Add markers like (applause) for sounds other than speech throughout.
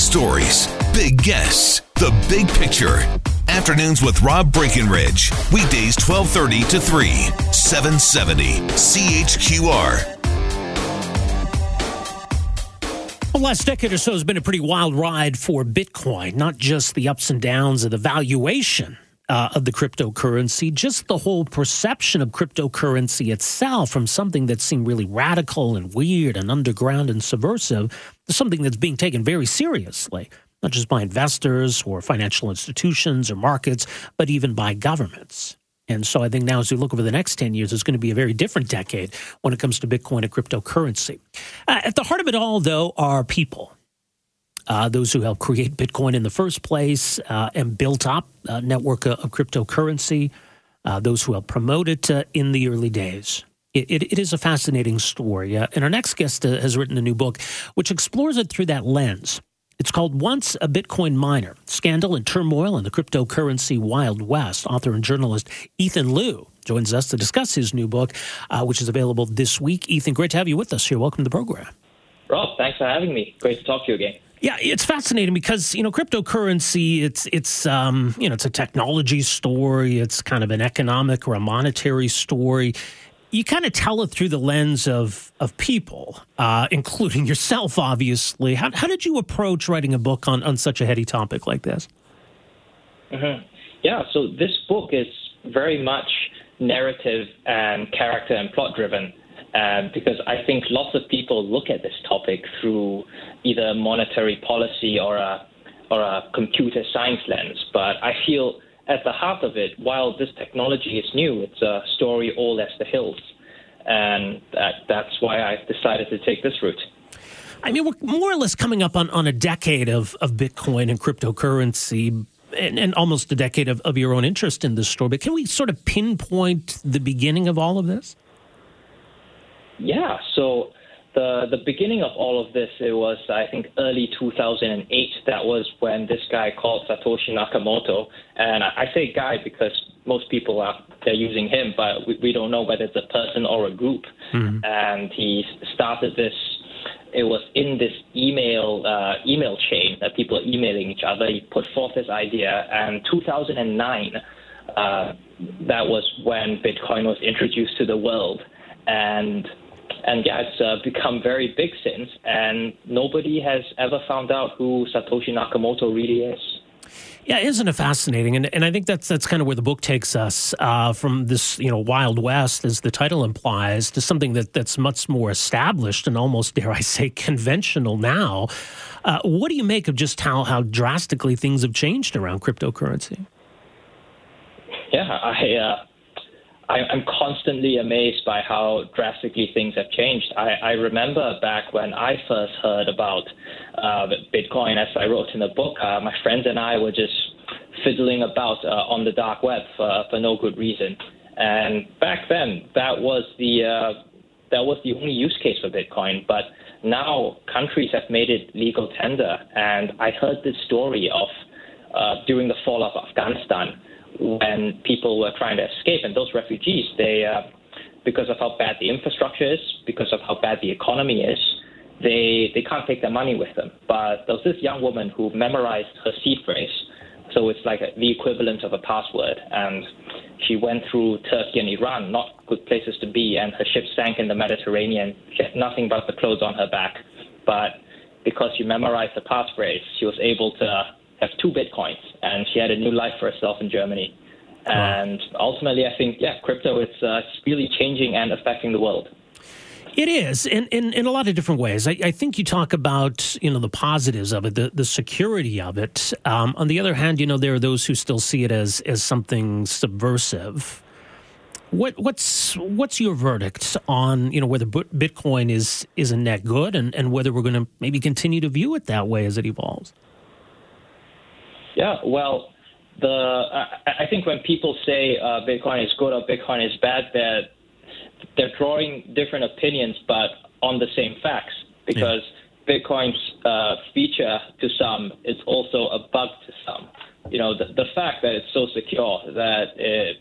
stories, big guests, the big picture. Afternoons with Rob Breckenridge. Weekdays 1230 to 3, 770 CHQR. The last decade or so has been a pretty wild ride for Bitcoin, not just the ups and downs of the valuation uh, of the cryptocurrency, just the whole perception of cryptocurrency itself from something that seemed really radical and weird and underground and subversive to something that's being taken very seriously, not just by investors or financial institutions or markets, but even by governments. And so I think now, as we look over the next 10 years, it's going to be a very different decade when it comes to Bitcoin and cryptocurrency. Uh, at the heart of it all, though, are people uh, those who helped create Bitcoin in the first place uh, and built up a network of, of cryptocurrency, uh, those who helped promote it uh, in the early days. It, it, it is a fascinating story. Uh, and our next guest uh, has written a new book which explores it through that lens. It's called Once a Bitcoin Miner Scandal and Turmoil in the Cryptocurrency Wild West. Author and journalist Ethan Lou joins us to discuss his new book, which is available this week. Ethan, great to have you with us here. Welcome to the program. Rob, thanks for having me. Great to talk to you again. Yeah, it's fascinating because you know cryptocurrency. It's it's um, you know it's a technology story. It's kind of an economic or a monetary story. You kind of tell it through the lens of of people, uh, including (laughs) yourself, obviously. How how did you approach writing a book on on such a heady topic like this? Mm-hmm. Yeah, so this book is very much narrative and character and plot driven. Um, because I think lots of people look at this topic through either monetary policy or a or a computer science lens. But I feel at the heart of it, while this technology is new, it's a story old as the hills, and that, that's why I've decided to take this route. I mean, we're more or less coming up on, on a decade of, of Bitcoin and cryptocurrency. And, and almost a decade of, of your own interest in this story. But can we sort of pinpoint the beginning of all of this? Yeah. So the the beginning of all of this, it was I think early 2008. That was when this guy called Satoshi Nakamoto, and I, I say guy because most people are they're using him, but we, we don't know whether it's a person or a group. Mm-hmm. And he started this. It was in this email uh, email chain that people are emailing each other. He put forth this idea, and 2009. Uh, that was when Bitcoin was introduced to the world, and and yeah, it's uh, become very big since, and nobody has ever found out who Satoshi Nakamoto really is. Yeah, isn't it fascinating? And and I think that's that's kind of where the book takes us uh, from this you know Wild West, as the title implies, to something that that's much more established and almost dare I say (laughs) conventional now. Uh, what do you make of just how how drastically things have changed around cryptocurrency? Yeah, I uh, I, am constantly amazed by how drastically things have changed. I, I remember back when I first heard about uh, Bitcoin, as I wrote in the book, uh, my friends and I were just fiddling about uh, on the dark web for, for no good reason. And back then, that was the uh, that was the only use case for Bitcoin. But now countries have made it legal tender, and I heard this story of uh, during the fall of Afghanistan when people were trying to escape. And those refugees, they, uh, because of how bad the infrastructure is, because of how bad the economy is, they they can't take their money with them. But there was this young woman who memorized her seed phrase, so it's like a, the equivalent of a password. And she went through Turkey and Iran, not good places to be, and her ship sank in the Mediterranean. She had nothing but the clothes on her back, but because she memorized the passphrase, she was able to have two bitcoins, and she had a new life for herself in Germany. And ultimately, I think, yeah, crypto is uh, really changing and affecting the world. It is, in, in, in a lot of different ways. I, I, think you talk about you know the positives of it, the, the security of it. Um, on the other hand, you know there are those who still see it as as something subversive. What what's what's your verdict on you know whether Bitcoin is is a net good and, and whether we're going to maybe continue to view it that way as it evolves? Yeah, well, the I, I think when people say uh, Bitcoin is good or Bitcoin is bad, they're they're drawing different opinions, but on the same facts. Because yeah. Bitcoin's uh, feature to some is also a bug to some. You know, the, the fact that it's so secure that it,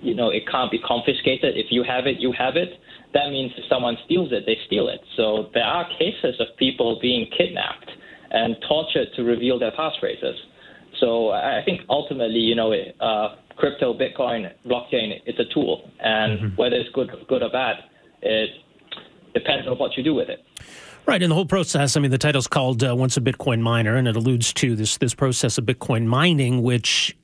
you know it can't be confiscated. If you have it, you have it. That means if someone steals it, they steal it. So there are cases of people being kidnapped and tortured to reveal their passphrases. So I think ultimately, you know, uh, crypto, Bitcoin, blockchain, it's a tool, and mm-hmm. whether it's good, good or bad, it depends on what you do with it. Right, and the whole process. I mean, the title's called uh, "Once a Bitcoin Miner," and it alludes to this this process of Bitcoin mining, which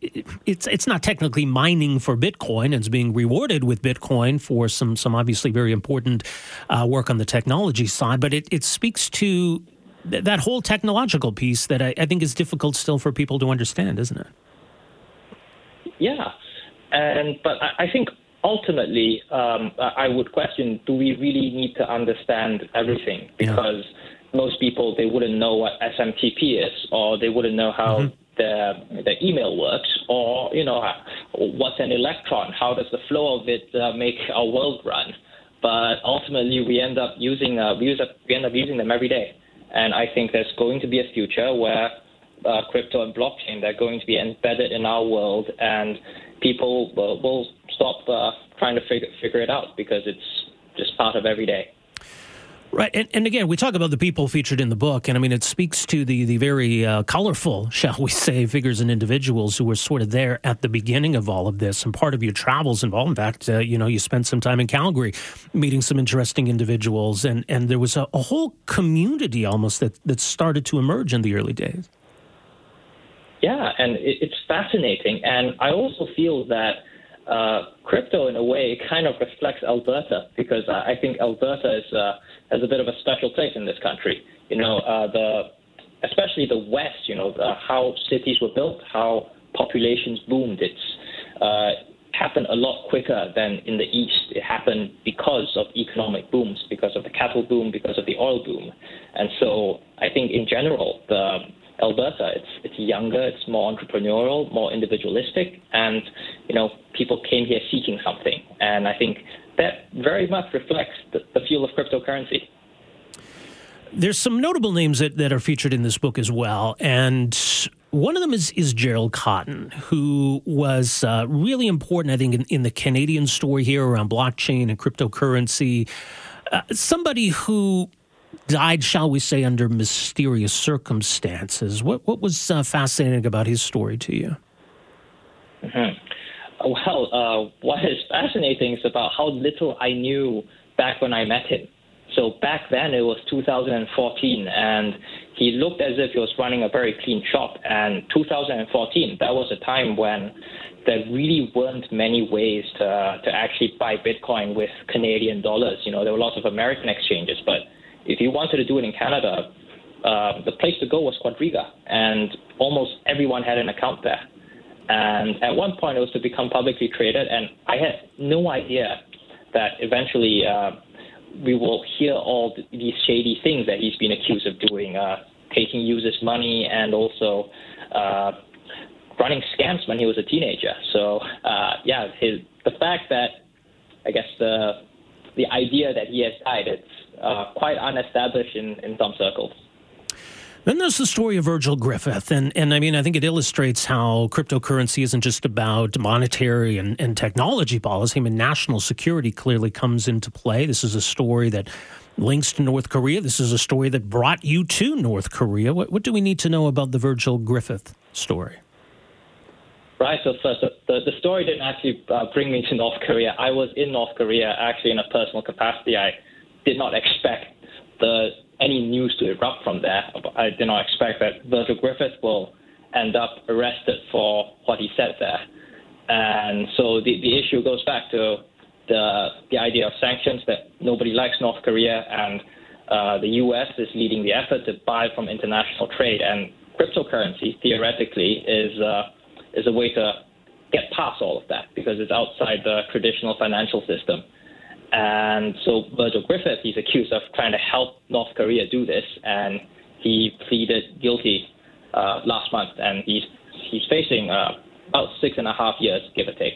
it's it's not technically mining for Bitcoin. It's being rewarded with Bitcoin for some some obviously very important uh, work on the technology side, but it it speaks to th- that whole technological piece that I, I think is difficult still for people to understand, isn't it? Yeah, and but I, I think ultimately, um, I would question: Do we really need to understand everything? Because yeah. most people they wouldn't know what SMTP is, or they wouldn't know how. Mm-hmm. The, the email works, or you know, what's an electron? How does the flow of it uh, make our world run? But ultimately, we end up using uh, we use we end up using them every day. And I think there's going to be a future where uh, crypto and blockchain they're going to be embedded in our world, and people will, will stop uh, trying to figure, figure it out because it's just part of every day. Right, and, and again, we talk about the people featured in the book, and I mean, it speaks to the the very uh, colorful, (laughs) shall we say, figures and individuals who were sort of there at the beginning of all of this, and part of your travels involved. In fact, uh, you know, you spent some time in Calgary, meeting some interesting individuals, and and there was a, a whole community almost that that started to emerge in the early days. Yeah, and it, it's fascinating, and I also feel that uh, crypto, in a way, kind of reflects Alberta because I think Alberta is, uh, has a bit of a special place in this country. You know, uh, the especially the West. You know, how cities were built, how populations boomed. It's uh, happened a lot quicker than in the East. It happened because of economic booms, because of the cattle boom, because of the oil boom, and so I think in general the Alberta. It's it's younger, it's more entrepreneurial, more individualistic, and you know people came here seeking something, and I think that very much reflects the, the feel of cryptocurrency. There's some notable names that, that are featured in this book as well, and one of them is, is Gerald Cotten, who was uh, really important, I think, in, in, the Canadian story here around blockchain and cryptocurrency. Uh, somebody who died, shall we say, under mysterious circumstances. What what was uh, fascinating about his story to you? Mm-hmm. Well, uh, what is fascinating is about how little I knew back when I met him. So back then it was 2014, and he looked as if he was running a very clean shop. And 2014, that was a time when there really weren't many ways to to actually buy Bitcoin with Canadian dollars. You know, there were lots of American exchanges, but if you wanted to do it in Canada, uh, the place to go was Quadriga, and almost everyone had an account there. And at one point, it was to become publicly traded, and I had no idea that eventually uh, we will hear all these shady things that he's been accused of doing, uh, taking users' money, and also uh, running scams when he was a teenager. So, uh, yeah, his, the fact that I guess the the idea that he has died, it's uh, quite unestablished in, in some circles. Then there's the story of Virgil Griffith. And, and I mean, I think it illustrates how cryptocurrency isn't just about monetary and, and technology policy. I mean, national security clearly comes into play. This is a story that links to North Korea. This is a story that brought you to North Korea. What, what do we need to know about the Virgil Griffith story? Right. So first, the, the story didn't actually uh, bring me to North Korea. I was in North Korea actually in a personal capacity. I did not expect the any news to erupt from there. I did not expect that Virgil Griffith will end up arrested for what he said there. And so the, the issue goes back to the, the idea of sanctions that nobody likes North Korea, and uh, the U.S. is leading the effort to buy from international trade. And cryptocurrency, theoretically, is, uh, is a way to get past all of that because it's outside the traditional financial system. And so Virgil Griffith, he's accused of trying to help North Korea do this, and he pleaded guilty uh, last month, and he's he's facing uh, about six and a half years, give or take.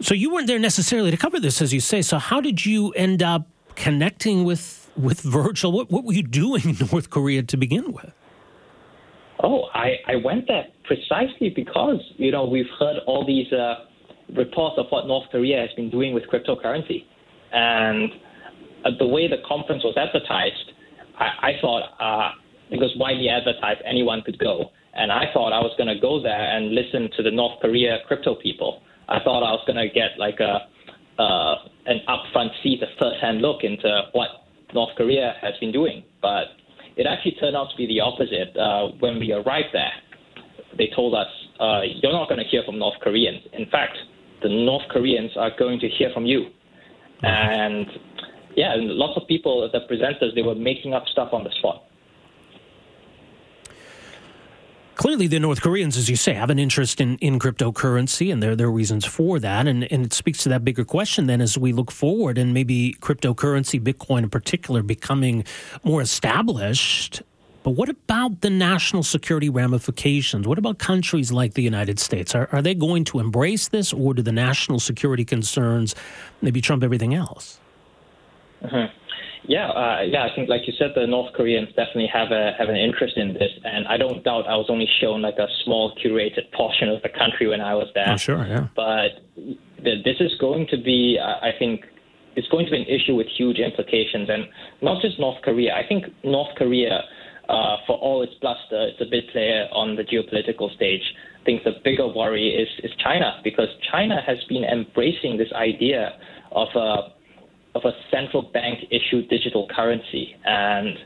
So you weren't there necessarily to cover this, as you say. So how did you end up connecting with with Virgil? What what were you doing in North Korea to begin with? Oh, I, I went there precisely because you know we've heard all these. Uh, reports of what North Korea has been doing with cryptocurrency. And uh, the way the conference was advertised, I, I thought uh, it was widely advertised anyone could go. And I thought I was going to go there and listen to the North Korea crypto people. I thought I was going to get like a uh, an upfront seat, a first-hand look into what North Korea has been doing. But it actually turned out to be the opposite. Uh, when we arrived there, they told us, uh, "You're not going to hear from North Koreans. In fact, the North Koreans are going to hear from you." Mm-hmm. And yeah, lots of people, the presenters, they were making up stuff on the spot. Clearly, the North Koreans, as you say, have an interest in, in cryptocurrency, and there, there are reasons for that. And, and it speaks to that bigger question then as we look forward and maybe cryptocurrency, Bitcoin in particular, becoming more established. But what about the national security ramifications? What about countries like the United States? Are, are they going to embrace this, or do the national security concerns maybe trump everything else? Mm-hmm. Yeah, uh, yeah. I think, like you said, the North Koreans definitely have a have an interest in this, and I don't doubt I was only shown like a small curated portion of the country when I was there. Oh, sure, yeah. But this is going to be, I think, it's going to be an issue with huge implications, and not just North Korea. I think North Korea, uh, for all its bluster, it's a big player on the geopolitical stage. I think the bigger worry is is China because China has been embracing this idea of a of a central bank issued digital currency. And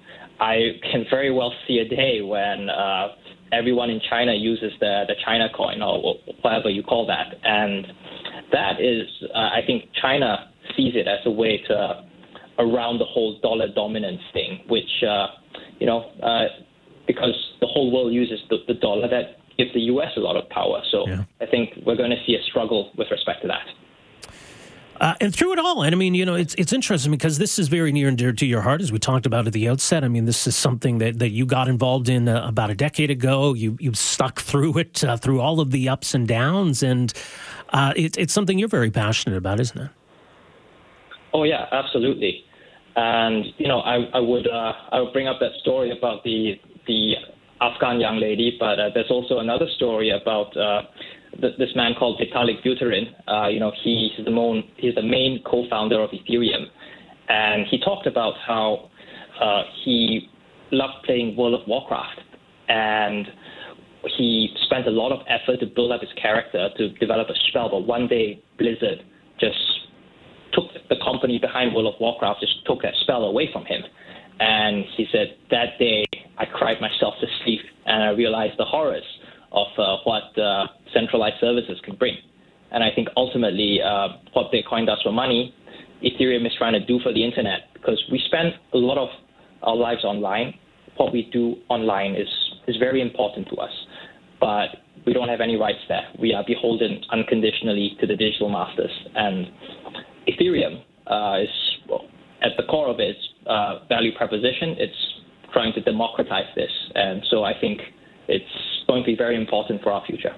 I can very well see a day when uh, everyone in China uses the, the China coin or whatever you call that. And that is, uh, I think China sees it as a way to around the whole dollar dominance thing, which, uh, you know, uh, because the whole world uses the, the dollar, that gives the U.S. a lot of power. So yeah. I think we're going to see a struggle with respect to that. Uh, and through it all, and I mean, you know, it's it's interesting because this is very near and dear to your heart, as we talked about at the outset. I mean, this is something that, that you got involved in uh, about a decade ago. You you stuck through it uh, through all of the ups and downs, and uh, it, it's something you're very passionate about, isn't it? Oh yeah, absolutely. And you know, I I would uh, I would bring up that story about the the Afghan young lady, but uh, there's also another story about this man called Vitalik Buterin. Uh, you know, he's the, main, he's the main co-founder of Ethereum, and he talked about how uh, he loved playing World of Warcraft, and he spent a lot of effort to build up his character to develop a spell. But one day, Blizzard just the company behind World of Warcraft, just took that spell away from him. And he said, that day I cried myself to sleep and I realized the horrors of uh, what uh, centralized services can bring. And I think ultimately, uh, what Bitcoin does for money, Ethereum is trying to do for the internet because we spend a lot of our lives online. What we do online is, is very important to us, but we don't have any rights there. We are beholden unconditionally to the digital masters. And Ethereum uh, is, well, at the core of its uh, value proposition, it's trying to democratize this. And so I think it's going to be very important for our future.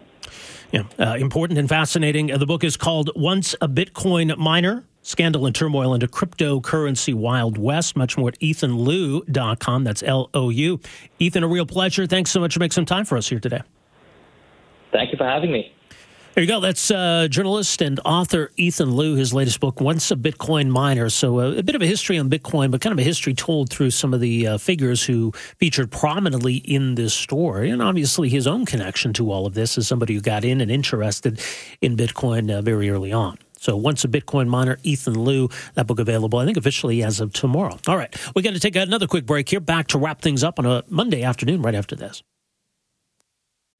Yeah, uh, important and fascinating. The book is called Once a Bitcoin Miner Scandal and Turmoil into Cryptocurrency Wild West. Much more at ethanlou.com. That's L O U. Ethan, a real pleasure. Thanks so much for making some time for us here today. Thank you for having me. There you go. That's uh, journalist and author Ethan Lou, his latest book, Once a Bitcoin Miner. So, uh, a bit of a history on Bitcoin, but kind of a history told through some of the uh, figures who featured prominently in this story. And obviously, his own connection to all of this as somebody who got in and interested in Bitcoin uh, very early on. So, Once a Bitcoin Miner, Ethan Lou, that book available, I think, officially as of tomorrow. All right. We're going to take another quick break here, back to wrap things up on a Monday afternoon right after this.